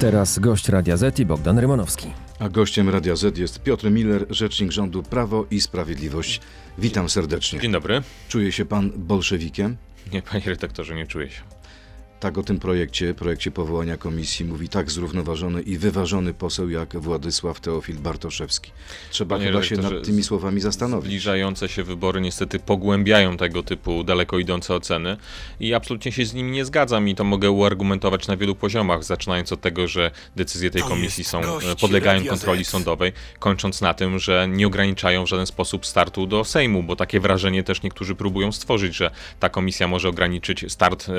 Teraz gość Radia Z i Bogdan Rymanowski. A gościem Radia Z jest Piotr Miller, rzecznik rządu Prawo i Sprawiedliwość. Witam serdecznie. Dzień dobry. Czuje się pan bolszewikiem? Nie, panie redaktorze, nie czuję się. Tak o tym projekcie, projekcie powołania komisji mówi tak zrównoważony i wyważony poseł jak Władysław Teofil Bartoszewski. Trzeba Panie chyba się nad tymi słowami zastanowić. Zbliżające się wybory niestety pogłębiają tego typu daleko idące oceny i absolutnie się z nimi nie zgadzam i to mogę uargumentować na wielu poziomach, zaczynając od tego, że decyzje tej To komisji są e, podlegają kontroli sądowej, kończąc na tym, że nie ograniczają w żaden sposób startu do Sejmu, bo takie wrażenie też niektórzy próbują stworzyć, że ta komisja może ograniczyć start e,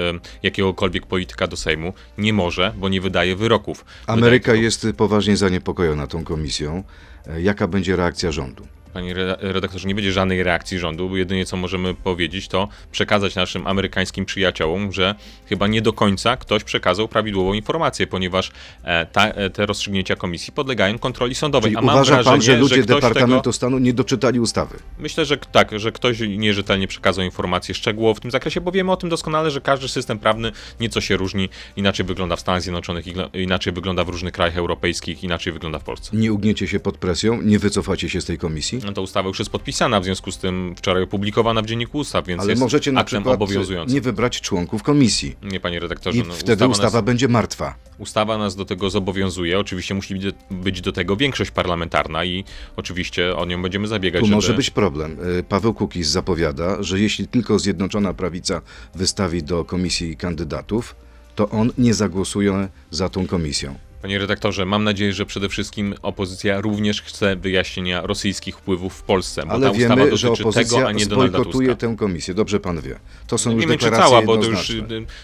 jakiegokolwiek polityka do Sejmu. Nie może, bo nie wydaje wyroków. Ameryka Wydaje jest poważnie zaniepokojona tą komisją. E, Jaka będzie reakcja rządu? Panie reda- redaktorze, nie będzie żadnej reakcji rządu, bo jedynie co możemy powiedzieć, to przekazać naszym amerykańskim przyjaciołom, że chyba nie do końca ktoś przekazał prawidłową informację, ponieważ e, ta, e, te rozstrzygnięcia komisji podlegają kontroli sądowej. Czyli A mam uważa wrażenie, pan, że ludzie ktoś Departamentu tego, Stanu nie doczytali ustawy? Myślę, że tak, że ktoś nierzetelnie przekazał informacje szczegółowo w tym zakresie, bo wiemy o tym doskonale, że każdy system prawny nieco się różni, inaczej wygląda w Stanach Zjednoczonych, inaczej wygląda w różnych krajach europejskich, inaczej wygląda w Polsce. Nie ugniecie się pod presją? Nie wycofacie się z tej komisji? No to ustawa już jest podpisana, w związku z tym wczoraj opublikowana w Dzienniku Ustaw, więc Ale jest możecie na aktem obowiązującym. nie wybrać członków komisji. Nie, panie redaktorze, I no, wtedy ustawa nas, będzie martwa. ustawa nas do tego zobowiązuje. Oczywiście musi być do, tego większość parlamentarna i oczywiście o nią będziemy zabiegać. Tu żeby... może być problem. Y, Paweł Kukiz zapowiada, że jeśli tylko Zjednoczona Prawica wystawi do komisji kandydatów, to on nie zagłosuje za tą komisją. Panie redaktorze, mam nadzieję, że przede wszystkim opozycja również chce wyjaśnienia rosyjskich wpływów w Polsce, bo Ale ta ustawa wiemy, że dotyczy opozycja tego, a nie Donalda Tuska. tę komisję. Dobrze pan wie. To są już Nie wiem, czy cała, bo już y,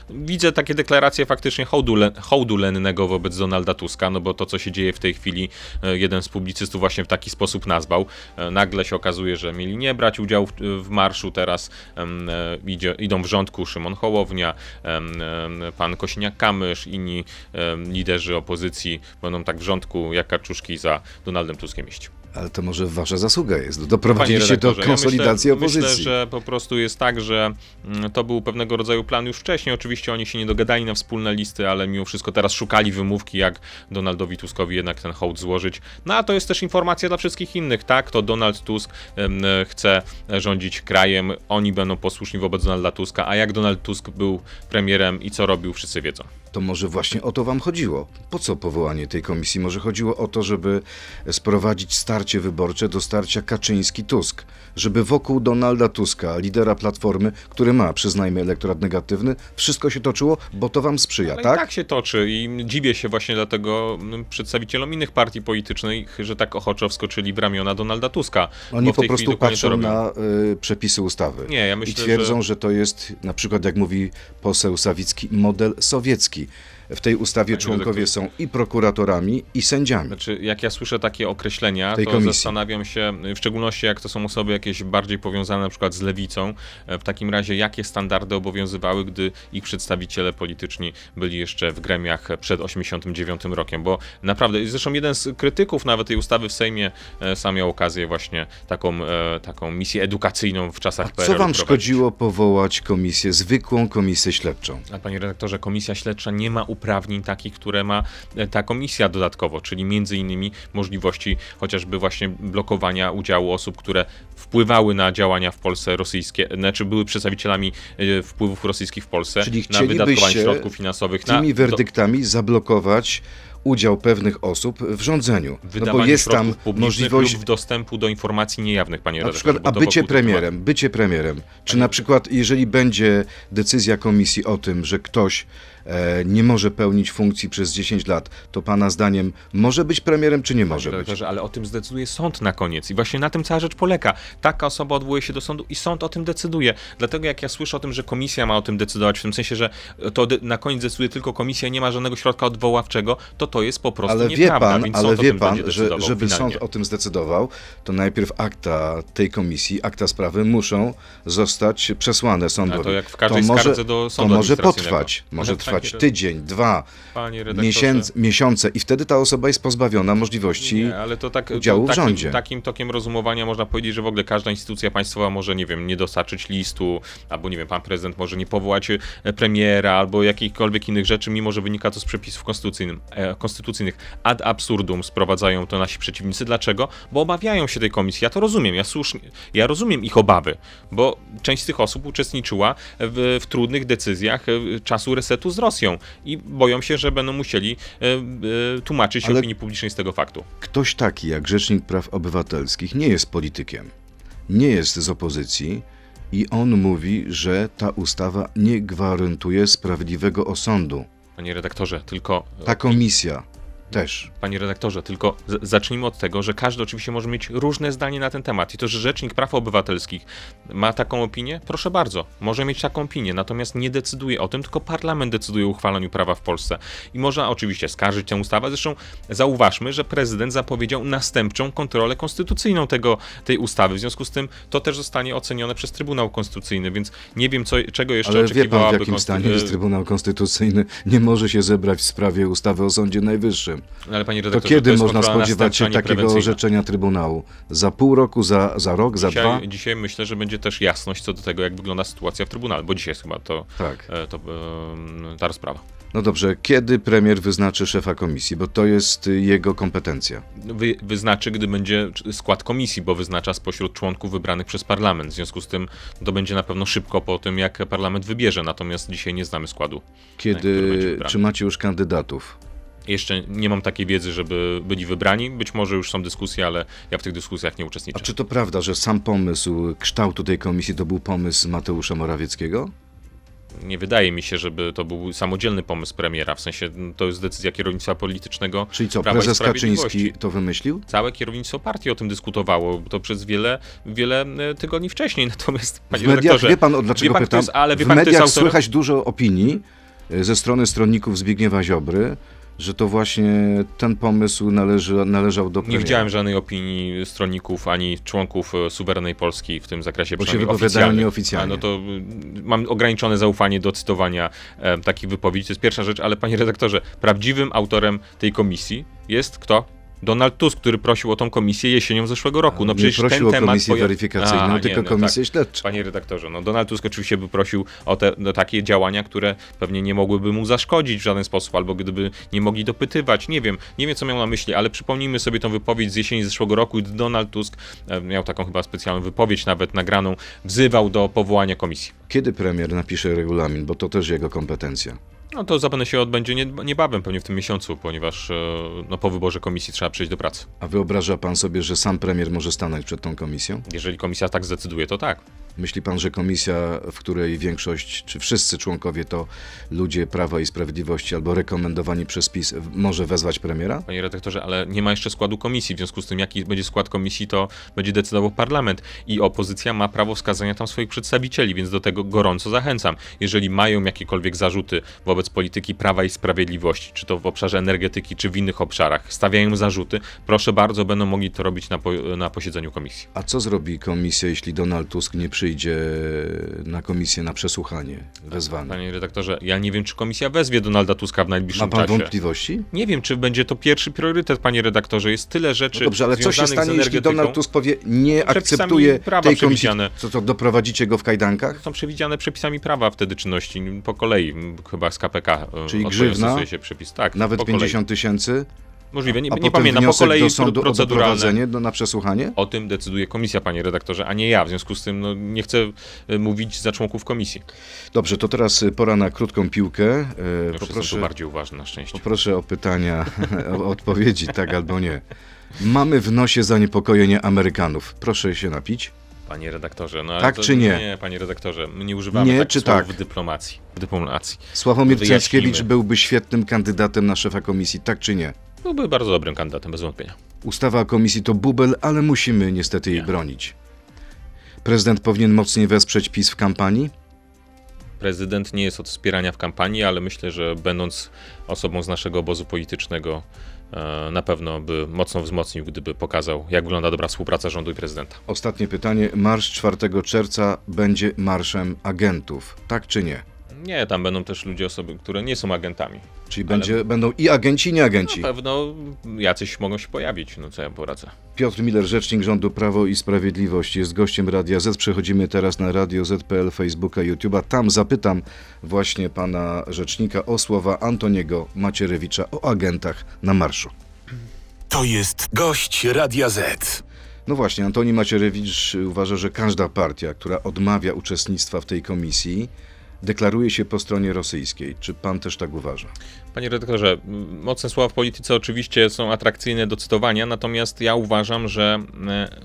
widzę takie deklaracje faktycznie hołdu, hołdu lennego wobec Donalda Tuska, no bo to, co się dzieje w tej chwili, e, jeden z publicystów właśnie w taki sposób nazwał. E, Nagle się okazuje, że mieli nie brać udziału w, w marszu, teraz e, idzie, idą w rządku Szymon Hołownia, em, pan Kośniak-Kamysz, inni em, liderzy opozycji będą tak w rządku jak kaczuszki za Donaldem Tuskiem iść. Ale to może wasza zasługa jest. Doprowadziliście do konsolidacji ja myślę, opozycji. Myślę, że po prostu jest tak, że mm, to był pewnego rodzaju plan już wcześniej. Oczywiście oni się nie dogadali na wspólne listy, ale mimo wszystko teraz szukali wymówki, jak Donaldowi Tuskowi jednak ten hołd złożyć. No a to jest też informacja dla wszystkich innych, tak? To Donald Tusk chce rządzić krajem, oni będą posłuszni wobec Donalda Tuska, a jak Donald Tusk był premierem i co robił, wszyscy wiedzą. To może właśnie o to wam chodziło. Po co powołanie tej komisji? Może chodziło o to, żeby sprowadzić starcie wyborcze do starcia Kaczyński-Tusk. Żeby wokół Donalda Tuska, lidera Platformy, który ma, przyznajmy, elektorat negatywny, wszystko się toczyło, bo to wam sprzyja, Ale tak? i tak się toczy i dziwię się właśnie dlatego mm, przedstawicielom innych partii politycznych, że tak ochoczo wskoczyli w ramiona Donalda Tuska. Oni po prostu patrzą na y, przepisy ustawy. Nie, ja I myślę, twierdzą, że... że... to jest, na przykład jak mówi poseł Sawicki, model sowiecki. qui W tej ustawie członkowie są i prokuratorami, i sędziami. Znaczy, jak ja słyszę takie określenia, to komisji. zastanawiam się, w szczególności jak to są osoby jakieś bardziej powiązane na przykład z lewicą, e, w takim razie jakie standardy obowiązywały, gdy ich przedstawiciele polityczni byli jeszcze w gremiach przed 89 rokiem, bo naprawdę, zresztą jeden z krytyków nawet tej ustawy w Sejmie e, sam miał okazję właśnie taką, e, taką misję edukacyjną w czasach A PRL co wam szkodziło powołać komisję, zwykłą komisję śledczą? A panie redaktorze, komisja śledcza nie ma uprawnień takich, które ma e, ta komisja dodatkowo, czyli między innymi możliwości chociażby właśnie blokowania udziału osób, które wpływały na działania w Polsce rosyjskie, znaczy były przedstawicielami e, wpływów rosyjskich w Polsce Czyli na wydatkowanie środków finansowych na Tymi do- werdyktami zablokować udział pewnych osób w rządzeniu. No bo wydawanie jest tam możliwość lub dostępu do informacji niejawnych, panie Na przykład, a bycie tego premierem, bycie premierem. Czy na przykład, jeżeli będzie decyzja komisji o tym, że ktoś nie może pełnić funkcji przez 10 lat, to pana zdaniem może być premierem, czy nie może Panie być? ale o tym zdecyduje sąd na koniec. I właśnie na tym cała rzecz polega. Taka osoba odwołuje się do sądu i sąd o tym decyduje. Dlatego jak ja słyszę o tym, że komisja ma o tym decydować, w tym sensie, że to na koniec decyduje tylko komisja, nie ma żadnego środka odwoławczego, to to jest po prostu Ale wie nieprawda. pan, więc ale wie pan, że żeby finalnie. sąd o tym zdecydował, to najpierw akta tej komisji, akta sprawy muszą zostać przesłane sądowi. A to jak w każdej może, skardze do to sądu może administracyjnego. potrwać, może Ale, trwać trwać Panie- tydzień, dwa, miesięc, miesiące i wtedy ta osoba jest pozbawiona możliwości. Nie, ale to tak udziału to w takim, rządzie. takim tokiem rozumowania można powiedzieć, że w ogóle każda instytucja państwowa może, nie wiem, nie dostarczyć listu, albo nie wiem, pan prezydent może nie powołać e, premiera, albo jakichkolwiek innych rzeczy, mimo że wynika to z przepisów konstytucyjnym, e, konstytucyjnych. Ad absurdum sprowadzają to nasi przeciwnicy. Dlaczego? Bo obawiają się tej komisji. Ja to rozumiem, ja słusznie, ja rozumiem ich obawy, bo część z tych osób uczestniczyła w, w trudnych decyzjach e, czasu resetu z Rosją i boją się, że będą musieli e, e, tłumaczyć się Ale- opinii publicznej z tego faktu. Ktoś taki jak Rzecznik Praw Obywatelskich nie jest politykiem, nie jest z opozycji i on mówi, że ta ustawa nie gwarantuje sprawiedliwego osądu. Panie redaktorze, tylko. Ta komisja też. Panie redaktorze, tylko zacznijmy od tego, że każdy oczywiście może mieć różne zdanie na ten temat. I to, że Rzecznik Praw Obywatelskich ma taką opinię, proszę bardzo, może mieć taką opinię, natomiast nie decyduje o tym, tylko parlament decyduje o uchwalaniu prawa w Polsce. I można oczywiście skarżyć tę ustawę. Zresztą zauważmy, że prezydent zapowiedział następczą kontrolę konstytucyjną tego, tej ustawy. W związku z tym to też zostanie ocenione przez Trybunał Konstytucyjny, więc nie wiem, co, czego jeszcze Ale wie pan, w jakim stanie jest Trybunał Konstytucyjny. Nie może się zebrać w sprawie ustawy o Sądzie Najwyższym. Ale panie To kiedy jest można spodziewać się takiego orzeczenia Trybunału? Za pół roku, za, za rok, za dwa? Dzisiaj, myślę, że będzie też jasność co do tego, jak wygląda sytuacja w Trybunale, bo dzisiaj jest chyba to, Tak. e, to em, ta rozprawa. No dobrze, kiedy premier wyznaczy szefa komisji? Bo to jest jego kompetencja. Wy, wyznaczy, gdy będzie skład komisji, bo wyznacza spośród członków wybranych przez parlament. W związku z tym to będzie na pewno szybko po tym, jak parlament wybierze, natomiast dzisiaj nie znamy składu. Kiedy, czy macie już kandydatów? Jeszcze nie mam takiej wiedzy, żeby byli wybrani. Być może już są dyskusje, ale ja w tych dyskusjach nie A uczestniczę. czy to prawda, że sam pomysł kształtu tej komisji to był pomysł Mateusza Morawieckiego? Nie wydaje mi się, żeby to był samodzielny pomysł premiera, w sensie m, to jest decyzja kierownictwa politycznego. Czyli co, Prawa prezes. Kaczyński to wymyślił? Całe kierownictwo partii o tym dyskutowało, to przez wiele, wiele e, tygodni wcześniej. Natomiast, panie W mediach, wie pan o dlaczego pan, pytam? jest- ale w pan, mediach autorem? słychać dużo opinii y, ze strony stronników Zbigniewa Ziobry, że to właśnie ten pomysł należy, należał do nie premiera. widziałem żadnej opinii stronników ani członków e, suwerennej Polski w tym zakresie. Bo się wypowiadają nieoficjalnie. No to y, mam ograniczone zaufanie do cytowania e, takich wypowiedzi. To jest pierwsza rzecz, ale panie redaktorze, prawdziwym autorem tej komisji jest kto? Donald Tusk, który prosił o tą komisję jesienią zeszłego roku. No nie przecież prosił ten o temat komisję poja- weryfikacyjną, A, nie, tylko no komisję tak. śledczą. Panie redaktorze, no Donald Tusk oczywiście by prosił o te no, takie działania, które pewnie nie mogłyby mu zaszkodzić w żaden sposób, albo gdyby nie mogli dopytywać. Nie wiem, nie wiem co miał na myśli, ale przypomnijmy sobie tą wypowiedź z jesieni zeszłego roku, gdy Donald Tusk e, miał taką chyba specjalną wypowiedź, nawet nagraną, wzywał do powołania komisji. Kiedy premier napisze regulamin, bo to też jego kompetencja. No to zapewne się odbędzie nie- niebawem, pewnie w tym miesiącu, ponieważ e, no, po wyborze komisji trzeba przejść do pracy. A wyobraża pan sobie, że sam premier może stanąć przed tą komisją? Jeżeli komisja tak zdecyduje, to tak. Myśli pan, że komisja, w której większość, czy wszyscy członkowie to ludzie Prawa i Sprawiedliwości albo rekomendowani przez PiS, może wezwać premiera? Panie redaktorze, ale nie ma jeszcze składu komisji, w związku z tym jaki będzie skład komisji, to będzie decydował parlament i opozycja ma prawo wskazania tam swoich przedstawicieli, więc do tego gorąco zachęcam. Jeżeli mają jakiekolwiek zarzuty wobec polityki Prawa i Sprawiedliwości, czy to w obszarze energetyki, czy w innych obszarach, stawiają zarzuty, proszę bardzo, będą mogli to robić na, po, na posiedzeniu komisji. A co zrobi komisja, jeśli Donald Tusk nie przyjdzie na komisję na przesłuchanie wezwany? Panie redaktorze, ja nie wiem, czy komisja wezwie Donalda Tuska w Ma najbliższym pan czasie. wątpliwości? Nie wiem, czy będzie to pierwszy priorytet, panie redaktorze. Jest tyle rzeczy No dobrze, ale co się stanie, jeśli. Donald Tusk powie, nie akceptuje tej komisji? Co, co, doprowadzicie go w kajdankach? Są przewidziane przepisami prawa wtedy czynności po kolei, chyba z KPK. e, Czyli grzywna? się przepis. Tak, Nawet po kolei. 50 tysięcy? Możliwe, nie, A nie pamiętam, po kolei do sądu o proceduralne. doprowadzenie do, na przesłuchanie? O tym decyduje komisja, panie redaktorze, a nie ja. W związku z tym no, nie chcę e, mówić za członków komisji. Dobrze, to teraz y, pora na krótką piłkę. E, Już Poproszę, bardziej uważny na szczęście. poproszę o pytania, o odpowiedzi, tak albo nie. Mamy w nosie zaniepokojenie Amerykanów. Proszę się napić. Panie redaktorze, no Tak to, czy nie? Nie, panie redaktorze, my nie używamy Nie takich czy tak? w dyplomacji. W dyplomacji. Sławomir. Cęckiewicz byłby świetnym kandydatem na szefa komisji, tak czy nie? Byłby bardzo dobrym kandydatem, bez wątpienia. Ustawa o komisji to bubel, ale musimy niestety jej Nie. bronić. Prezydent powinien mocniej wesprzeć PiS w kampanii? Prezydent nie jest od wspierania w kampanii, ale myślę, że będąc osobą z naszego obozu politycznego, na pewno by mocno wzmocnił, gdyby pokazał, jak wygląda dobra współpraca rządu i prezydenta. Ostatnie pytanie. Marsz 4 czerwca będzie marszem agentów, tak czy nie? Nie, tam będą też ludzie, osoby, które nie są agentami. Czyli będzie, będą i agenci, i nieagenci. Na pewno jacyś mogą się pojawić, no co ja poradzę. Piotr Miller, rzecznik rządu Prawo i Sprawiedliwość, jest gościem Radia Z. Przechodzimy teraz na Radio Z.pl, Facebooka, YouTube'a. Tam zapytam właśnie pana rzecznika o słowa Antoniego Macierewicza o agentach na marszu. To jest gość Radia Z. No właśnie, Antoni Macierewicz uważa, że każda partia, która odmawia uczestnictwa w tej komisji, deklaruje się po stronie rosyjskiej. Czy pan też tak uważa? Panie redaktorze, mocne słowa w polityce oczywiście są atrakcyjne do cytowania, natomiast ja uważam, że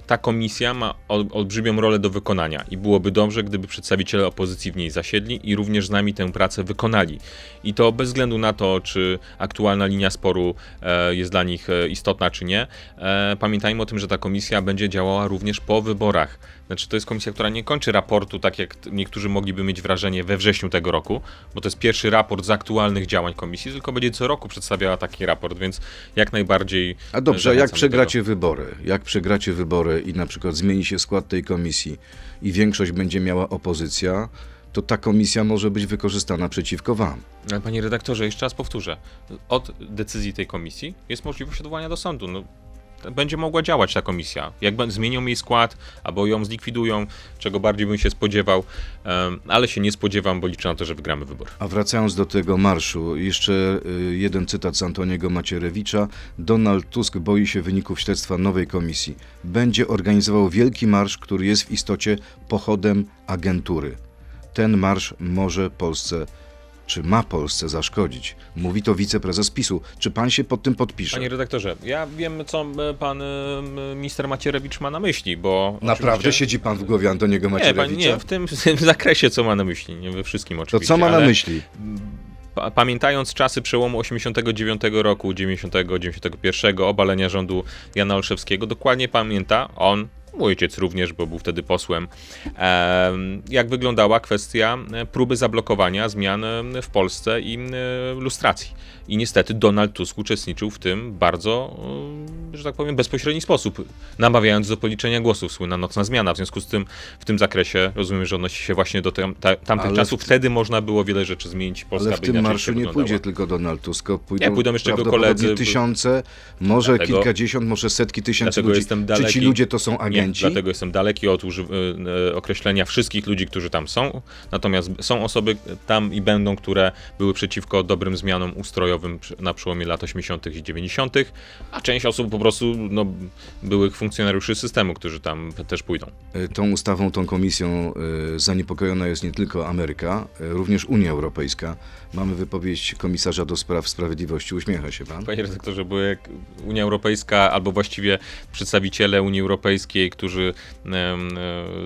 ta komisja ma ol, olbrzymią rolę do wykonania i byłoby dobrze, gdyby przedstawiciele opozycji w niej zasiedli i również z nami tę pracę wykonali. I to bez względu na to, czy aktualna linia sporu e, jest dla nich e, istotna, czy nie. E, pamiętajmy o tym, że ta komisja będzie działała również po wyborach. Znaczy, to jest komisja, która nie kończy raportu, tak jak niektórzy mogliby mieć wrażenie, we wrześniu tego roku, bo to jest pierwszy raport z aktualnych działań komisji, tylko będzie co roku przedstawiała taki raport, więc jak najbardziej. A dobrze, jak przegracie wybory? Jak przegracie wybory i na przykład zmieni się skład tej komisji i większość będzie miała opozycja, to ta komisja może być wykorzystana przeciwko wam. Panie redaktorze, jeszcze raz powtórzę. Od decyzji tej komisji jest możliwość odwołania do sądu. No, będzie mogła działać ta komisja. Jak zmienią jej skład, albo ją zlikwidują, czego bardziej bym się spodziewał, ale się nie spodziewam, bo liczę na to, że wygramy wybory. A wracając do tego marszu, jeszcze y, jeden cytat z Antoniego Macierewicza. Donald Tusk boi się wyników śledztwa nowej komisji. Będzie organizował wielki marsz, który jest w istocie pochodem agentury. Ten marsz może Polsce, czy ma Polsce zaszkodzić. Mówi to wiceprezes PiSu. Czy pan się pod tym podpisze? Panie redaktorze, ja wiem, co e, pan e, minister Macierewicz ma na myśli, bo. Naprawdę oczywiście- siedzi pan w głowie Antoniego Nie, Macierewicza? pan, nie, w tym, w tym zakresie, co ma na myśli, nie we wszystkim to oczywiście. co ma na ale- myśli? Pa- Pamiętając czasy przełomu 89 roku, 90-91 obalenia rządu Jana Olszewskiego, dokładnie pamięta on, mój ojciec również, bo był wtedy posłem, em, jak wyglądała kwestia e, próby zablokowania zmian e, w Polsce i e, lustracji. I niestety Donald Tusk uczestniczył w tym bardzo, e, że tak powiem, bezpośredni sposób, namawiając do policzenia głosów. Słynna nocna zmiana. W związku z tym w tym zakresie rozumiem, że odnosi się właśnie do tam, ta, tamtych Ale czasów. Wtedy można było wiele rzeczy zmienić. Polska Ale w tym marszu nie pójdzie tylko Donald Tusk, pójdą, Nie, pójdą jeszcze jego koledzy. tysiące, może Dlatego- kilkadziesiąt, może setki tysięcy Dlatego ludzi. jestem Czy daleki- ci ludzie to są Nie, agenci? dlatego jestem daleki od uży- y, określenia wszystkich ludzi, którzy tam są. Natomiast są osoby tam i będą, które były przeciwko dobrym zmianom ustrojowym przy- na przełomie lat 80. i 90., a część osób po prostu no, byłych funkcjonariuszy systemu, którzy tam też pójdą. Y, Tą ustawą, tą komisją y, zaniepokojona jest nie tylko Ameryka, y, również Unia Europejska. Mamy wypowiedź komisarza do spraw sprawiedliwości. Uśmiecha się pan? Panie redaktorze, bo jak Unia Europejska, albo właściwie przedstawiciele Unii Europejskiej, którzy e,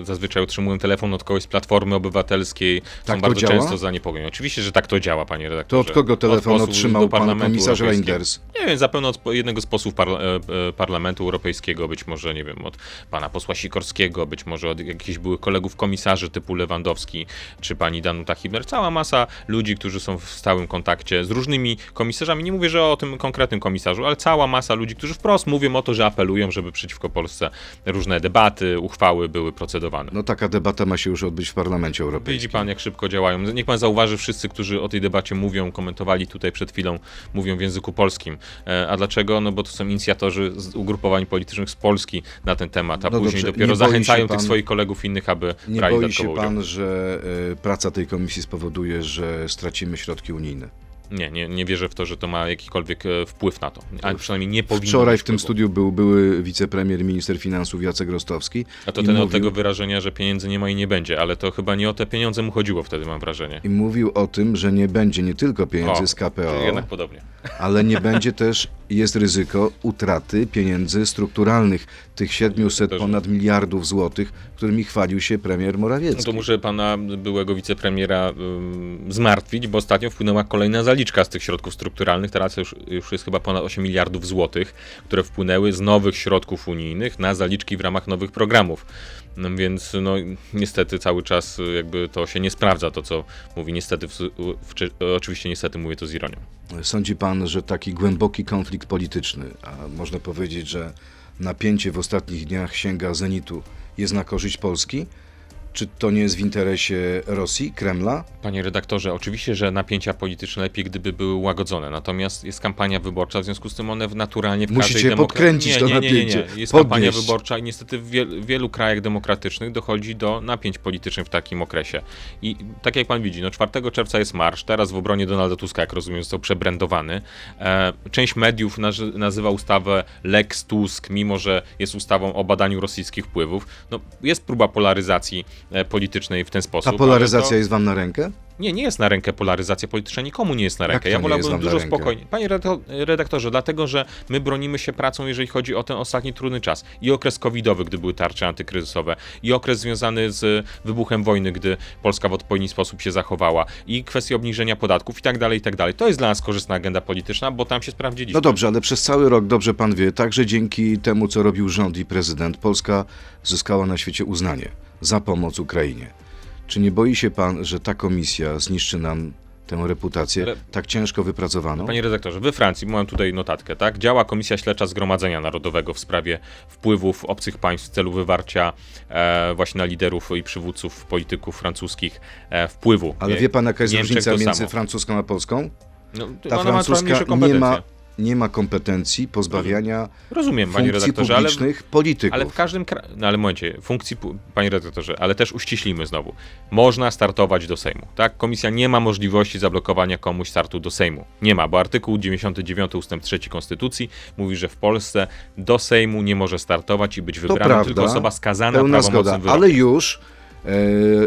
zazwyczaj otrzymują telefon od kogoś z Platformy Obywatelskiej, Tak są to bardzo działa? często zaniepokojeni. Oczywiście, że tak to działa, panie To redaktorze. od kogo telefon otrzymał do pan Parlamentu komisarz Europejskiego. Reinders? Nie wiem, zapewne od jednego z posłów parla- e, e, Parlamentu Europejskiego, być może, nie wiem, od pana posła Sikorskiego, być może od jakichś byłych kolegów komisarzy typu Lewandowski, czy pani Danuta Hibner. Cała masa ludzi, którzy są w stałym kontakcie z różnymi komisarzami. Nie mówię, że o tym konkretnym komisarzu, ale cała masa ludzi, którzy wprost mówią o to, że apelują, żeby przeciwko Polsce różne debaty, uchwały były procedowane. No taka debata ma się już odbyć w Parlamencie Europejskim. Widzi pan, jak szybko działają. Niech pan zauważy, wszyscy, którzy o tej debacie mówią, komentowali tutaj przed chwilą, mówią w języku polskim. E, A dlaczego? No bo to są inicjatorzy z ugrupowań politycznych z Polski na ten temat, a No później dobrze, dopiero nie boi zachęcają pan- tych swoich kolegów innych, aby Nie brali boi dodatkowo się udział. pan, że y, praca tej komisji spowoduje, że stracimy środki unijne? Nie, nie, nie wierzę w to, że to ma jakikolwiek e, wpływ na to. A przynajmniej nie powinno Wczoraj w tym studiu był były wicepremier, minister finansów Jacek Rostowski. A to ten od mówił- tego wyrażenia, że pieniędzy nie ma i nie będzie, ale to chyba nie o te pieniądze mu chodziło wtedy, mam wrażenie. I mówił o tym, że nie będzie nie tylko pieniędzy O, z KPO, Jednak podobnie. ale nie będzie też, jest ryzyko utraty pieniędzy strukturalnych, tych 700 Też. ponad miliardów złotych, którymi chwalił się premier No Morawiecki. to muszę pana byłego wicepremiera ym, zmartwić, bo ostatnio wpłynęła kolejna zaliczka z tych środków strukturalnych. Teraz już, już jest chyba ponad 8 miliardów złotych, które wpłynęły z nowych środków unijnych na zaliczki w ramach nowych programów. No, więc no, niestety cały czas y, jakby to się nie sprawdza, to co mówi niestety, w, w, oczywiście niestety mówię to z ironią. Sądzi pan, że taki głęboki konflikt polityczny, a można powiedzieć, że napięcie w ostatnich dniach sięga zenitu, jest na korzyść Polski? Czy to nie jest w interesie Rosji, Kremla? Panie redaktorze, oczywiście, że napięcia polityczne lepiej, gdyby były łagodzone. Natomiast jest kampania wyborcza, w związku z tym one w- naturalnie w Musicie podkręcić nie, to nie, nie, nie, nie. napięcie, Jest podnieść. kampania wyborcza i niestety w wiel- wielu krajach demokratycznych dochodzi do napięć politycznych w takim okresie. I tak jak pan widzi, no 4 czerwca jest marsz, teraz w obronie Donalda Tuska, jak rozumiem, został przebrandowany. E, część mediów nazy- nazywa ustawę Lex Tusk, mimo że jest ustawą o badaniu rosyjskich wpływów. No, jest próba polaryzacji politycznej w ten sposób. Ta ale polaryzacja to... jest wam na rękę? Nie, nie jest na rękę polaryzacja polityczna, nikomu nie jest na rękę. Ja wolałbym dużo spokojniej. Panie redaktor- redaktorze, dlatego, że my bronimy się pracą, jeżeli chodzi o ten ostatni trudny czas. I okres covidowy, gdy były tarcze antykryzysowe, i okres związany z wybuchem wojny, gdy Polska w odpowiedni sposób się zachowała, i kwestie obniżenia podatków i tak dalej, i tak dalej. To jest dla nas korzystna agenda polityczna, bo tam się sprawdziliśmy. No dobrze, ale przez cały rok, dobrze pan wie, także dzięki temu, co robił rząd i prezydent, Polska zyskała na świecie uznanie za pomoc Ukrainie. Czy nie boi się pan, że ta komisja zniszczy nam tę reputację, Ale- tak ciężko wypracowaną? Panie redaktorze, we Francji, mam tutaj notatkę, tak? Działa Komisja Śledcza Zgromadzenia Narodowego w sprawie wpływów obcych państw w celu wywarcia e, właśnie na liderów i przywódców polityków francuskich e, wpływu. Ale wie pan, jaka jest Niemczech różnica między samo. francuską a polską? No, Ta francuska nie ma, nie ma kompetencji pozbawiania Rozumiem, panie funkcji redaktorze, ale, publicznych polityków. ale w każdym kraju, no ale momencie, funkcji, panie redaktorze, ale też uściślimy znowu. Można startować do Sejmu, tak? Komisja nie ma możliwości zablokowania komuś startu do Sejmu. Nie ma, bo artykuł 99 ustęp 3 Konstytucji mówi, że w Polsce do Sejmu nie może startować i być wybrana prawda, tylko osoba skazana prawomocnym zgoda, wyrokiem. ale już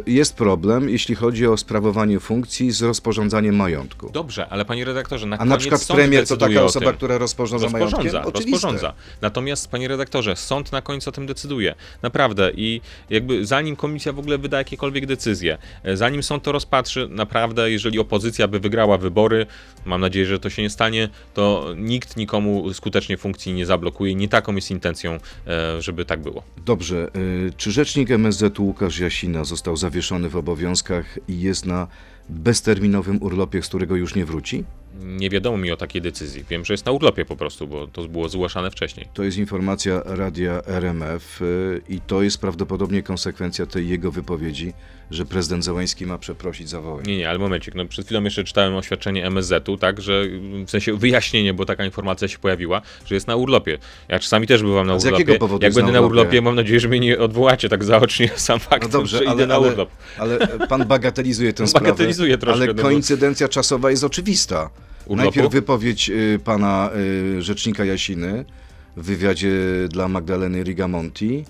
jest problem, jeśli chodzi o sprawowanie funkcji z rozporządzaniem majątku. Dobrze, ale panie redaktorze, na A na przykład premier to taka osoba, która rozporządza majątkiem? Rozporządza, Oczywiste. rozporządza. Natomiast, panie redaktorze, sąd na końcu o tym decyduje. Naprawdę. I jakby zanim komisja w ogóle wyda jakiekolwiek decyzje, e, zanim sąd to rozpatrzy, naprawdę, jeżeli opozycja by wygrała wybory, mam nadzieję, że to się nie stanie, to nikt nikomu skutecznie funkcji nie zablokuje. Nie taką jest intencją, e, żeby tak było. Dobrze, czy rzecznik MSZ Łukasz Został zawieszony w obowiązkach i jest na bezterminowym urlopie, z którego już nie wróci? Nie wiadomo mi o takiej decyzji. Wiem, że jest na urlopie po prostu, bo to było zgłaszane wcześniej. To jest informacja radia RMF y, i to jest prawdopodobnie konsekwencja tej jego wypowiedzi, że prezydent Zełański ma przeprosić za wojnę. Nie, nie, ale momencik, no przed chwilą jeszcze czytałem oświadczenie MSZ-u, tak, że w sensie wyjaśnienie, bo taka informacja się pojawiła, że jest na urlopie. Ja czasami też bywam na z urlopie. jakiego powodu Jak będę na urlopie? urlopie, mam nadzieję, że mnie nie odwołacie tak zaocznie sam fakt, No dobrze, że idę ale, na ale, urlop. ale pan bagatelizuje tę sprawę. Bagatelizuję troszkę, Ale no bo- koincydencja czasowa jest oczywista. Urlopu? Najpierw wypowiedź y, pana y, rzecznika Jasiny w wywiadzie dla Magdaleny Rigamonti,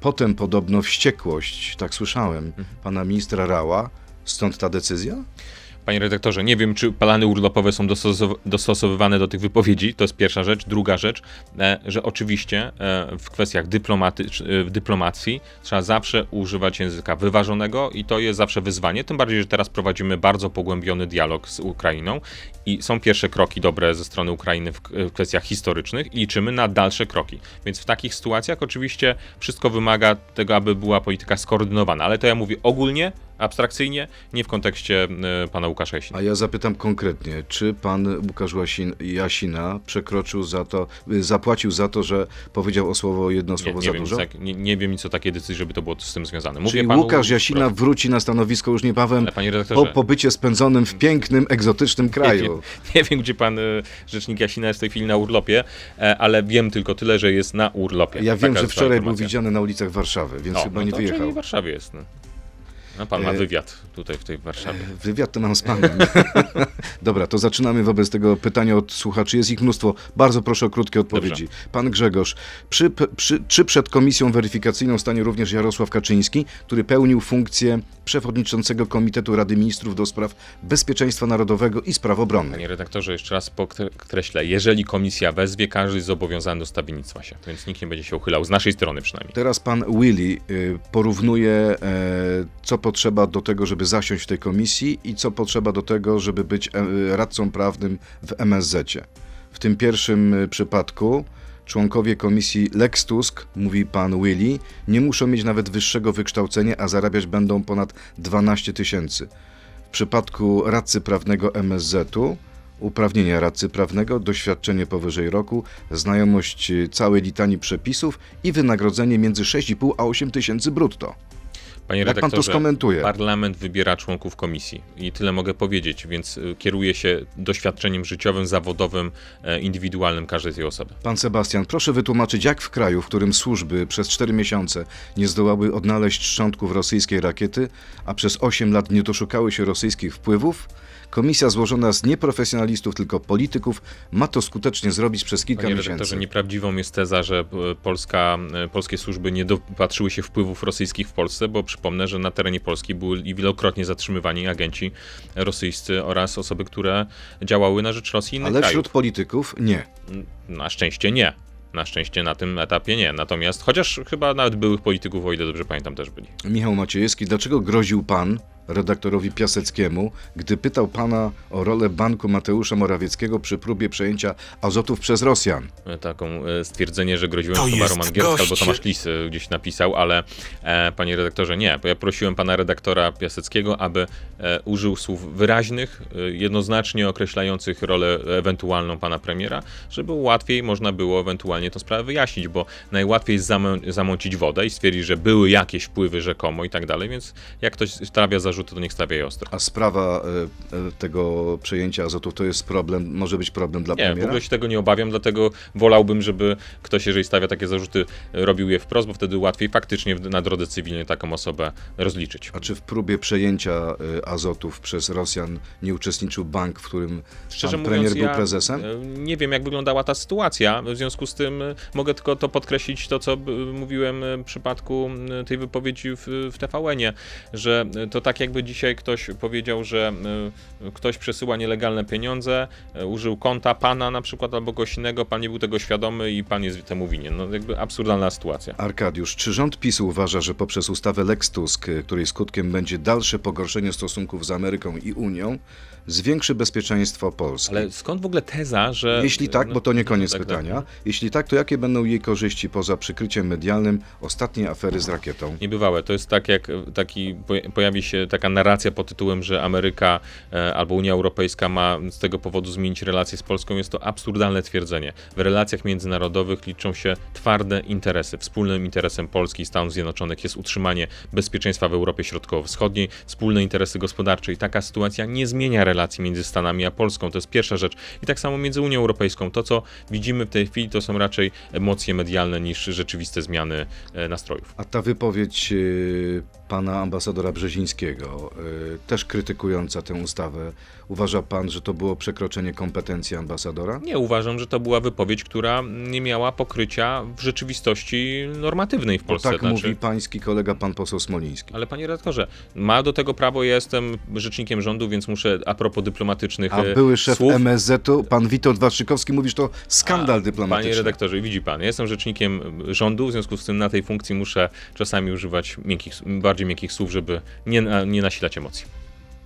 potem podobno wściekłość, tak słyszałem, Mhm. pana ministra Rała. Stąd ta decyzja? Panie redaktorze, nie wiem, czy plany urlopowe są dostosow- dostosowywane do tych wypowiedzi, to jest pierwsza rzecz. Druga rzecz, e, że oczywiście e, w kwestiach dyplomatycz- e, dyplomacji trzeba zawsze używać języka wyważonego i to jest zawsze wyzwanie, tym bardziej, że teraz prowadzimy bardzo pogłębiony dialog z Ukrainą i są pierwsze kroki dobre ze strony Ukrainy w kwestiach historycznych i liczymy na dalsze kroki. Więc w takich sytuacjach oczywiście wszystko wymaga tego, aby była polityka skoordynowana, ale to ja mówię ogólnie, abstrakcyjnie, nie w kontekście e, pana Łukasza Jasina. A ja zapytam konkretnie, czy pan Łukasz Łasin, Jasina przekroczył za to, y, zapłacił za to, że powiedział o słowo jedno Nie, słowo nie, za wiem, dużo? tak- nie, nie wiem nic o takiej decyzji, żeby to było z tym związane. Mówię Czyli panu Łukasz Jasina wprost. wróci na stanowisko już niebawem po pobycie spędzonym w pięknym, egzotycznym nie kraju. wiem, nie wiem, gdzie pan e, rzecznik Jasina jest w tej chwili na urlopie, e, ale wiem tylko tyle, że jest na urlopie. Ja wiem, Taka że jest ta wczoraj był widziany na ulicach Warszawy, więc No, chyba no nie to wyjechał. W Warszawie jest. No. No, pan ma E, wywiad tutaj w tej Warszawie. Wywiad to mam z panem. Dobra, to zaczynamy wobec tego pytania od słuchaczy. Jest ich mnóstwo. Bardzo proszę o krótkie odpowiedzi. Pan Grzegorz, przy, przy, czy przed komisją weryfikacyjną stanie również Jarosław Kaczyński, który pełnił funkcję przewodniczącego Komitetu Rady Ministrów do spraw Bezpieczeństwa Narodowego i Spraw Obronnych? Panie redaktorze, jeszcze raz podkreślę, jeżeli komisja wezwie, każdy jest zobowiązany do stawiennictwa się, więc nikt nie będzie się uchylał, z naszej strony przynajmniej. Teraz pan Willy porównuje, e, co potrzeba do tego, żeby zasiąść w tej komisji i co potrzeba do tego, żeby być e, radcą prawnym w MSZ-cie. W tym pierwszym y, przypadku członkowie komisji Lex Tusk, mówi pan Willy, nie muszą mieć nawet wyższego wykształcenia, a zarabiać będą ponad 12 tysięcy. W przypadku radcy prawnego MSZ-u uprawnienia radcy prawnego, doświadczenie powyżej roku, znajomość całej litanii przepisów i wynagrodzenie między 6,5 a 8 tysięcy brutto. Panie Jak pan to skomentuje? Parlament wybiera członków komisji i tyle mogę powiedzieć, więc y, kieruję się doświadczeniem życiowym, zawodowym, e, indywidualnym każdej tej osoby. Pan Sebastian, proszę wytłumaczyć, jak w kraju, w którym służby przez 4 miesiące nie zdołały odnaleźć szczątków rosyjskiej rakiety, a przez 8 lat nie doszukały się rosyjskich wpływów, komisja złożona z nieprofesjonalistów, tylko polityków ma to skutecznie zrobić przez kilka Panie miesięcy. nieprawdziwą jest teza, że e, Polska, e, polskie służby nie dopatrzyły się wpływów rosyjskich w Polsce, bo przypomnę, że na terenie Polski byli wielokrotnie zatrzymywani agenci rosyjscy oraz osoby, które działały na rzecz Rosji Ale krajów. wśród polityków nie. Na szczęście nie. Na szczęście na tym etapie nie. Natomiast, chociaż chyba nawet byłych polityków, o ile dobrze pamiętam, też byli. Michał Maciejewski, dlaczego groził pan redaktorowi Piaseckiemu, gdy pytał pana o rolę banku Mateusza Morawieckiego przy próbie przejęcia azotów przez Rosjan? E, Taką e, stwierdzenie, że groziłem To chyba Roman Gierska albo. Tomasz Lis e, gdzieś napisał, ale e, panie redaktorze nie. Bo Ja prosiłem pana redaktora Piaseckiego, aby e, użył słów wyraźnych, e, jednoznacznie określających rolę ewentualną pana premiera, żeby łatwiej można było ewentualnie tę sprawę wyjaśnić, bo najłatwiej jest zamę- zamącić wodę i stwierdzić, że były jakieś wpływy rzekomo i tak dalej, więc jak ktoś stawia zarzuty, to niech stawia je ostro. A sprawa e, e, tego przejęcia azotów to jest problem, może być problem dla Nie, w premiera? ogóle się tego nie obawiam, dlatego wolałbym, żeby ktoś, jeżeli stawia takie zarzuty, robił je wprost, bo wtedy łatwiej faktycznie w- na drodze cywilnej taką osobę rozliczyć. A czy w próbie przejęcia e, azotów przez Rosjan nie uczestniczył bank, w którym Szczerze pan mówiąc, premier był ja prezesem? nie wiem, jak wyglądała ta sytuacja. W związku z tym mogę tylko to podkreślić, to co mówiłem w przypadku tej wypowiedzi w, w TVN-ie, że to jakby dzisiaj ktoś powiedział, że e, ktoś przesyła nielegalne pieniądze, e, użył konta pana na przykład albo kogoś innego, pan nie był tego świadomy i pan jest temu winien. No jakby absurdalna sytuacja. Arkadiusz, czy rząd PiSu uważa, że poprzez ustawę Lex Tusk, y, której skutkiem będzie dalsze pogorszenie stosunków z Ameryką i Unią, zwiększy bezpieczeństwo Polski? Ale skąd w ogóle teza, że... Jeśli tak, bo to nie koniec tak, tak. pytania. Jeśli tak, to jakie będą jej korzyści poza przykryciem medialnym ostatniej afery z rakietą? Niebywałe. To jest tak, jak taki, poja- pojawi się taka narracja pod tytułem, że Ameryka e, albo Unia Europejska ma z tego powodu zmienić relacje z Polską. Jest to absurdalne twierdzenie. W relacjach międzynarodowych liczą się twarde interesy. Wspólnym interesem Polski i Stanów Zjednoczonych jest utrzymanie bezpieczeństwa w Europie Środkowo-Wschodniej, wspólne interesy gospodarcze i taka sytuacja nie zmienia relacji między Stanami a Polską. To jest pierwsza rzecz. I tak samo między Unią Europejską. To, co widzimy w tej chwili, to są raczej emocje medialne niż rzeczywiste zmiany e, nastrojów. A ta wypowiedź y, pana ambasadora Brzezińskiego, y, też krytykująca tę ustawę, uważa pan, że to było przekroczenie kompetencji ambasadora? Nie, uważam, że to była wypowiedź, która nie miała pokrycia w rzeczywistości normatywnej w Bo Polsce. tak znaczy, mówi pański kolega, pan poseł Smoliński. Ale panie redaktorze, ma do tego prawo, ja jestem rzecznikiem rządu, więc muszę a propos dyplomatycznych A e, były szef słów, MSZ-u, pan Witold Waszczykowski, mówisz to skandal Panie dyplomatyczny. redaktorze, widzi pan, jestem rzecznikiem rządu, w związku z tym na tej funkcji muszę czasami używać miękkich, bardziej miękkich słów, żeby nie, nie nasilać emocji.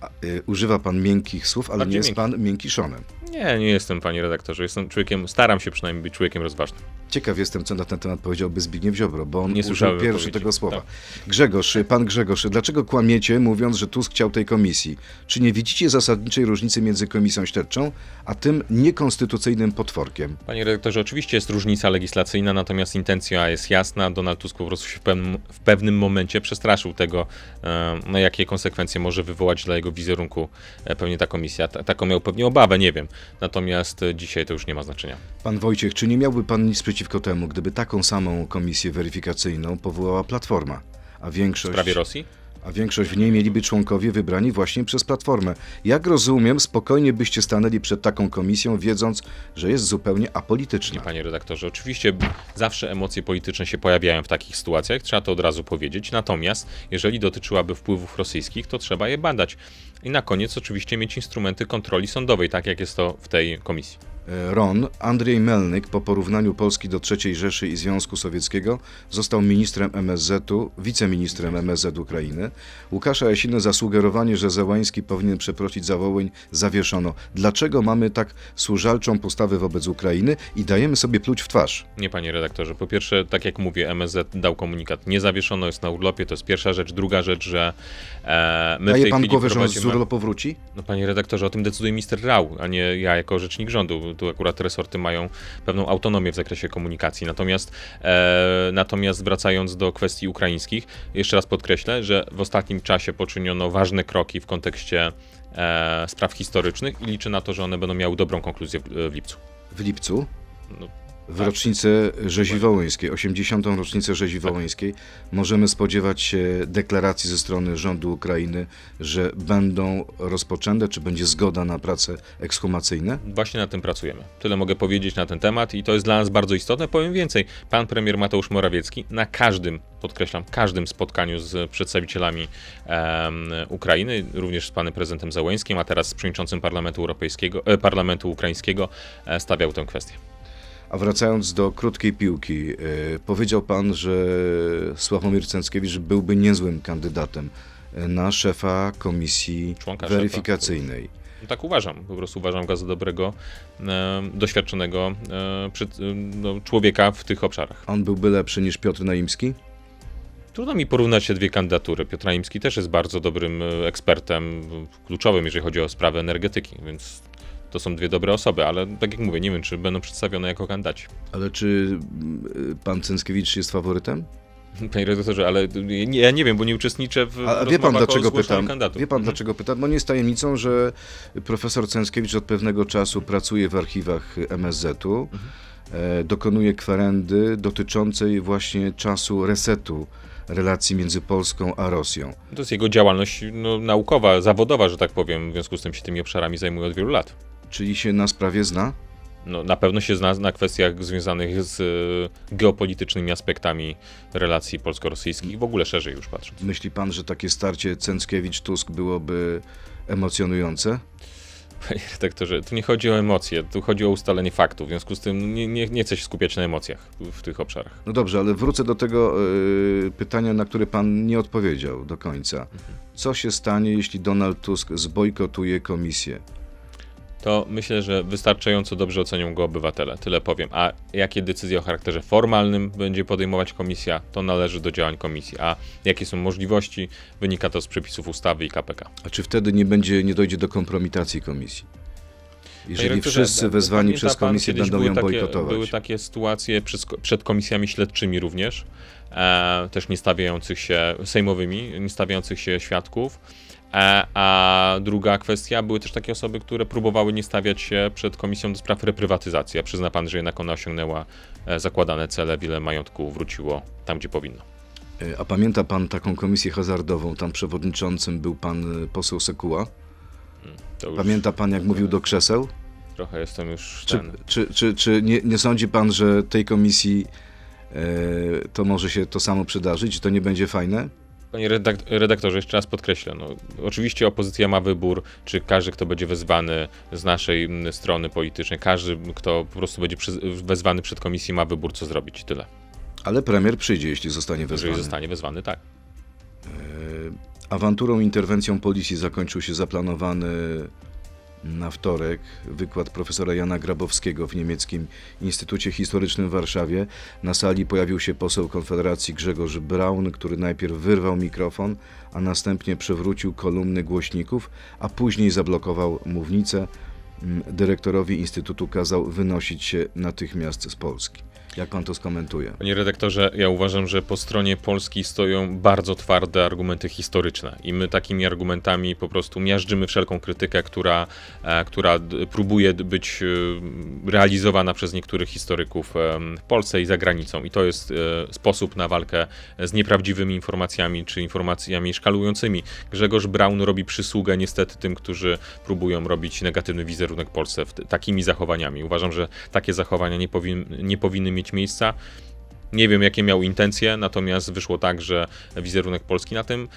A, y, Używa pan miękkich słów, ale Bardziej nie jest miękkich. pan miękkiszonem. Nie, nie jestem, panie redaktorze, jestem człowiekiem, staram się przynajmniej być człowiekiem rozważnym. Ciekaw jestem, co na ten temat powiedziałby Zbigniew Ziobro, bo on Nie użył pierwszy tego słowa. Tak. Grzegorz, pan Grzegorz, dlaczego kłamiecie, mówiąc, że Tusk chciał tej komisji? Czy nie widzicie zasadniczej różnicy między komisją śledczą, a tym niekonstytucyjnym potworkiem? Panie redaktorze, oczywiście jest różnica legislacyjna, natomiast intencja jest jasna. Donald Tusk po prostu się w pewnym, w pewnym momencie przestraszył tego, e, no, jakie konsekwencje może wywołać dla jego wizerunku e, pewnie ta komisja. Ta, taką miał pewnie obawę, nie wiem. Natomiast e, dzisiaj to już nie ma znaczenia. Pan Wojciech, czy nie miałby pan nic przeciwko temu, gdyby taką samą komisję weryfikacyjną powołała Platforma, a W większość, sprawie Rosji? a większość w niej mieliby członkowie wybrani właśnie przez Platformę? Jak rozumiem, spokojnie byście stanęli przed taką komisją, wiedząc, że jest zupełnie Nie, apolityczna. panie redaktorze. Oczywiście zawsze emocje polityczne się pojawiają w takich sytuacjach, trzeba to od razu powiedzieć. Natomiast jeżeli dotyczyłaby wpływów rosyjskich, to trzeba je badać. I na koniec oczywiście mieć instrumenty kontroli sądowej, tak jak jest to w tej komisji. E, RON, Andrzej Melnyk po porównaniu Polski do III Rzeszy i Związku Sowieckiego został ministrem MSZ-u, wiceministrem MSZ Ukrainy. Łukasza Jasiny zasugerowanie, że Zełański powinien przeprosić za Wołyń zawieszono. Dlaczego mamy tak służalczą postawę wobec Ukrainy i dajemy sobie pluć w twarz? Nie, panie redaktorze. Po pierwsze, tak jak mówię, MSZ dał komunikat. Nie zawieszono, jest na urlopie, to jest pierwsza rzecz. Druga rzecz, że e, my w Daje tej pan chwili głowę, że on prowadzimy... Orlo powróci? No panie redaktorze, o tym decyduje minister Rał, a nie ja jako rzecznik rządu. Tu akurat resorty mają pewną autonomię w zakresie komunikacji. Natomiast, e, natomiast wracając do kwestii ukraińskich, jeszcze raz podkreślę, że w ostatnim czasie poczyniono ważne kroki w kontekście e, spraw historycznych i liczę na to, że one będą miały dobrą konkluzję w, w lipcu. W lipcu? No, W rocznicę Rzezi Wołyńskiej, 80. rocznicę Rzezi Wołyńskiej, możemy spodziewać się deklaracji ze strony rządu Ukrainy, że będą rozpoczęte, czy będzie zgoda na prace ekshumacyjne? Właśnie nad tym pracujemy. Tyle mogę powiedzieć na ten temat i to jest dla nas bardzo istotne. Powiem więcej. Pan premier Mateusz Morawiecki na każdym, podkreślam, każdym spotkaniu z przedstawicielami em, Ukrainy, również z panem prezydentem Załęskim, a teraz z przewodniczącym Parlamentu Europejskiego, e, Parlamentu Ukraińskiego, e, stawiał tę kwestię. A wracając do krótkiej piłki, e, powiedział pan, że Sławomir Cęckiewicz byłby niezłym kandydatem e, na szefa komisji Członka weryfikacyjnej. No Tak uważam. Po prostu uważam go za dobrego, e, doświadczonego e, przed, e, no, człowieka w tych obszarach. On byłby lepszy niż Piotr Naimski? Trudno mi porównać te dwie kandydatury. Piotr Naimski też jest bardzo dobrym ekspertem, kluczowym, jeżeli chodzi o sprawy energetyki, więc to są dwie dobre osoby, ale tak jak mówię, nie wiem, czy będą przedstawione jako kandydaci. Ale czy mm, pan Cęckiewicz jest faworytem? Panie redaktorze, ale nie, ja nie wiem, bo nie uczestniczę w A wie pan dlaczego pytam? kandydatów. Wie pan Mhm. dlaczego pytam? Bo nie jest tajemnicą, że profesor Cęckiewicz od pewnego czasu pracuje w archiwach MSZ-u, Mhm. e, dokonuje kwerendy dotyczącej właśnie czasu resetu relacji między Polską a Rosją. To jest jego działalność no, naukowa, zawodowa, że tak powiem, w związku z tym się tymi obszarami zajmuje od wielu lat. Czyli się na sprawie zna? No, na pewno się zna na kwestiach związanych z e, geopolitycznymi aspektami relacji polsko-rosyjskich w ogóle szerzej już patrząc. Myśli pan, że takie starcie Cęckiewicz-Tusk byłoby emocjonujące? Panie redaktorze, tu nie chodzi o emocje, tu chodzi o ustalenie faktów, w związku z tym nie, nie, nie chcę się skupiać na emocjach w tych obszarach. No dobrze, ale wrócę do tego y, pytania, na które pan nie odpowiedział do końca. Co się stanie, jeśli Donald Tusk zbojkotuje komisję? To myślę, że wystarczająco dobrze ocenią go obywatele, tyle powiem. A jakie decyzje o charakterze formalnym będzie podejmować komisja, to należy do działań komisji. A jakie są możliwości, wynika to z przepisów ustawy i KPK. A czy wtedy nie będzie, nie dojdzie do kompromitacji komisji? Jeżeli wszyscy wezwani przez komisję będą ją takie, bojkotować. Były takie sytuacje przed, przed komisjami śledczymi również, e, też nie stawiających się, sejmowymi, nie stawiających się świadków. E, a druga kwestia, były też takie osoby, które próbowały nie stawiać się przed komisją do spraw reprywatyzacji. A przyzna pan, że jednak ona osiągnęła e, zakładane cele, wiele majątku wróciło tam, gdzie powinno. Y, A pamięta pan taką komisję hazardową? Tam przewodniczącym był pan poseł Sekuła. To już Pamięta pan, jak mówił do krzeseł? trochę jestem już Czy, ten... czy, czy, czy nie, nie sądzi pan, że tej komisji e, to może się to samo przydarzyć? To nie będzie fajne? Panie redak- redaktorze, jeszcze raz podkreślę. No, oczywiście opozycja ma wybór, czy każdy, kto będzie wezwany z naszej mm, strony politycznej, każdy, kto po prostu będzie wezwany przed komisją, ma wybór, co zrobić. Tyle. Ale premier przyjdzie, jeśli zostanie Jeżeli wezwany. zostanie wezwany, tak. Awanturą, interwencją policji zakończył się zaplanowany na wtorek wykład profesora Jana Grabowskiego w niemieckim Instytucie Historycznym w Warszawie. Na sali pojawił się poseł Konfederacji Grzegorz Braun, który najpierw wyrwał mikrofon, a następnie przewrócił kolumny głośników, a później zablokował mównicę. Mm, Dyrektorowi Instytutu kazał wynosić się natychmiast z Polski. Jak pan to skomentuje? Panie redaktorze, ja uważam, że po stronie Polski stoją bardzo twarde argumenty historyczne i my takimi argumentami po prostu miażdżymy wszelką krytykę, która, e, która próbuje być e, realizowana przez niektórych historyków em, w Polsce i za granicą. I to jest e, sposób na walkę z nieprawdziwymi informacjami czy informacjami szkalującymi. Grzegorz Braun robi przysługę niestety tym, którzy próbują robić negatywny wizerunek Polsce takimi zachowaniami. Uważam, że takie zachowania nie, powin, nie powinny mieć miejsca. Nie wiem, jakie miał intencje, natomiast wyszło tak, że wizerunek Polski na tym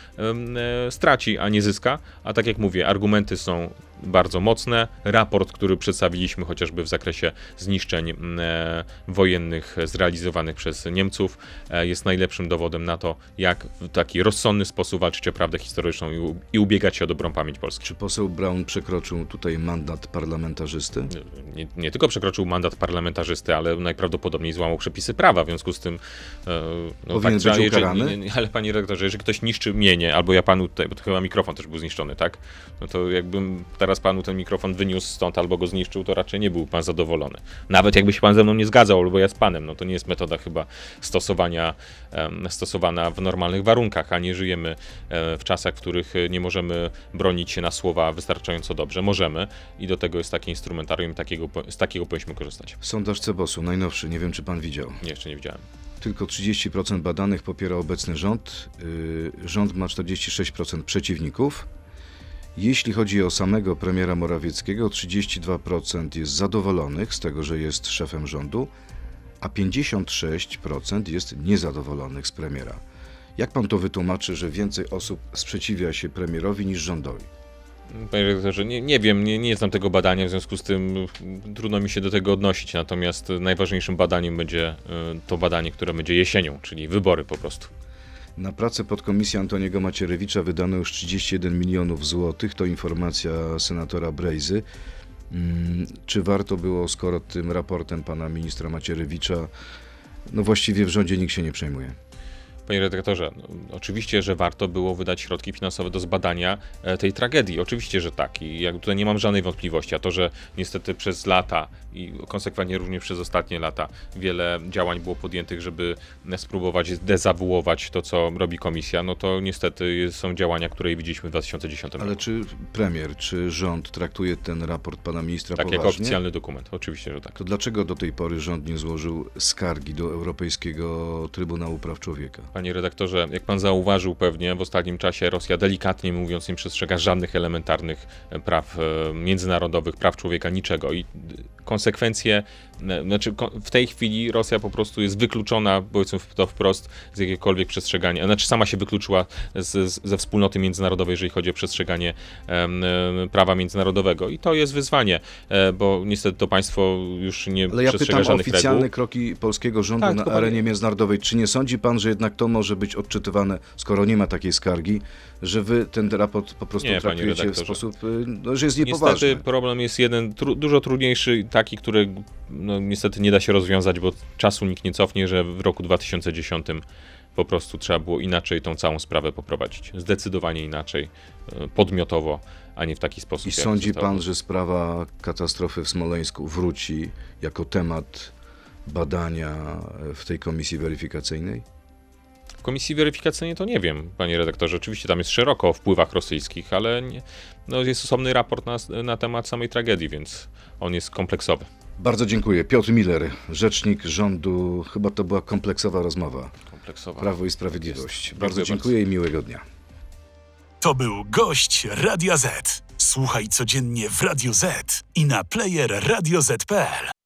e, straci, a nie zyska. A tak jak mówię, argumenty są bardzo mocne. Raport, który przedstawiliśmy chociażby w zakresie zniszczeń e, wojennych zrealizowanych przez Niemców, e, jest najlepszym dowodem na to, jak w taki rozsądny sposób walczyć o prawdę historyczną i, ubiegać się o dobrą pamięć Polski. Czy poseł Braun przekroczył tutaj mandat parlamentarzysty? nie, nie tylko przekroczył mandat parlamentarzysty, ale najprawdopodobniej złamał przepisy prawa, w związku z tym e, no, Powinien że być ukarany? Ale panie redaktorze, jeżeli ktoś niszczy mienie, albo ja panu tutaj, bo to chyba mikrofon też był zniszczony, tak? No to jakbym teraz panu ten mikrofon wyniósł stąd albo go zniszczył, to raczej nie był pan zadowolony. Nawet jakby się pan ze mną nie zgadzał, albo ja z panem, no to nie jest metoda chyba stosowania, stosowana w normalnych warunkach, a nie żyjemy e, w czasach, w których e, nie możemy bronić się na słowa wystarczająco dobrze. Możemy i do tego jest takie instrumentarium, takiego, z takiego powinniśmy korzystać. Sondaż Cebosu, najnowszy, nie wiem czy pan widział. Nie, jeszcze nie widziałem. Tylko 30% badanych popiera obecny rząd. Yy, Rząd ma 46% przeciwników. Jeśli chodzi o samego premiera Morawieckiego, 32% jest zadowolonych z tego, że jest szefem rządu, a 56% jest niezadowolonych z premiera. Jak pan to wytłumaczy, że więcej osób sprzeciwia się premierowi niż rządowi? Panie redaktorze, nie, nie wiem, nie, nie znam tego badania, w związku z tym trudno mi się do tego odnosić. Natomiast najważniejszym badaniem będzie y, to badanie, które będzie jesienią, czyli wybory po prostu. Na pracę podkomisji Antoniego Macierewicza wydano już 31 milionów złotych. To informacja senatora Brejzy. Mm, Czy warto było, skoro tym raportem pana ministra Macierewicza, no właściwie w rządzie nikt się nie przejmuje? Panie redaktorze, no, oczywiście, że warto było wydać środki finansowe do zbadania e, tej tragedii. Oczywiście, że tak. I ja tutaj nie mam żadnej wątpliwości. A to, że niestety przez lata i konsekwentnie również przez ostatnie lata wiele działań było podjętych, żeby e, spróbować dezawuować to, co robi komisja, no to niestety są działania, które widzieliśmy w 2010 Ale roku. czy premier, czy rząd traktuje ten raport pana ministra Tak, jako poważnie? oficjalny dokument. Oczywiście, że tak. To dlaczego do tej pory rząd nie złożył skargi do Europejskiego Trybunału Praw Człowieka? Panie redaktorze, jak pan zauważył pewnie, w ostatnim czasie Rosja delikatnie mówiąc nie przestrzega żadnych elementarnych e, praw e, międzynarodowych, praw człowieka, niczego. I konsekwencje, znaczy w tej chwili Rosja po prostu jest wykluczona, powiedzmy to wprost, z jakiegokolwiek przestrzegania, znaczy sama się wykluczyła z, z, ze wspólnoty międzynarodowej, jeżeli chodzi o przestrzeganie e, prawa międzynarodowego. I to jest wyzwanie, e, bo niestety to państwo już nie Ale ja przestrzega pytam o żadnych oficjalne reguł. kroki polskiego rządu Tak, na arenie panie- międzynarodowej. Czy nie sądzi pan, że jednak to może być odczytywane, skoro nie ma takiej skargi, że wy ten raport po prostu Nie, traktujecie w sposób, y, no, że jest niepoważny? Niestety problem jest jeden, tru, dużo trudniejszy, taki, który no, niestety nie da się rozwiązać, bo czasu nikt nie cofnie, że w roku 2010 po prostu trzeba było inaczej tą całą sprawę poprowadzić. Zdecydowanie inaczej, e, podmiotowo, a nie w taki sposób. I sądzi pan, że sprawa katastrofy w Smoleńsku wróci jako temat badania w tej komisji weryfikacyjnej? W komisji weryfikacyjnej to nie wiem, panie redaktorze. Oczywiście tam jest szeroko o wpływach rosyjskich, ale nie, no, jest osobny raport na, na temat samej tragedii, więc on jest kompleksowy. Bardzo dziękuję. Piotr Miller, rzecznik rządu. Chyba to była kompleksowa rozmowa. kompleksowa. Prawo i Sprawiedliwość. Jest. Bardzo Dziękuję dziękuję i miłego dnia. To był gość Radia Z. Słuchaj codziennie w Radio Z i na player radioz.pl.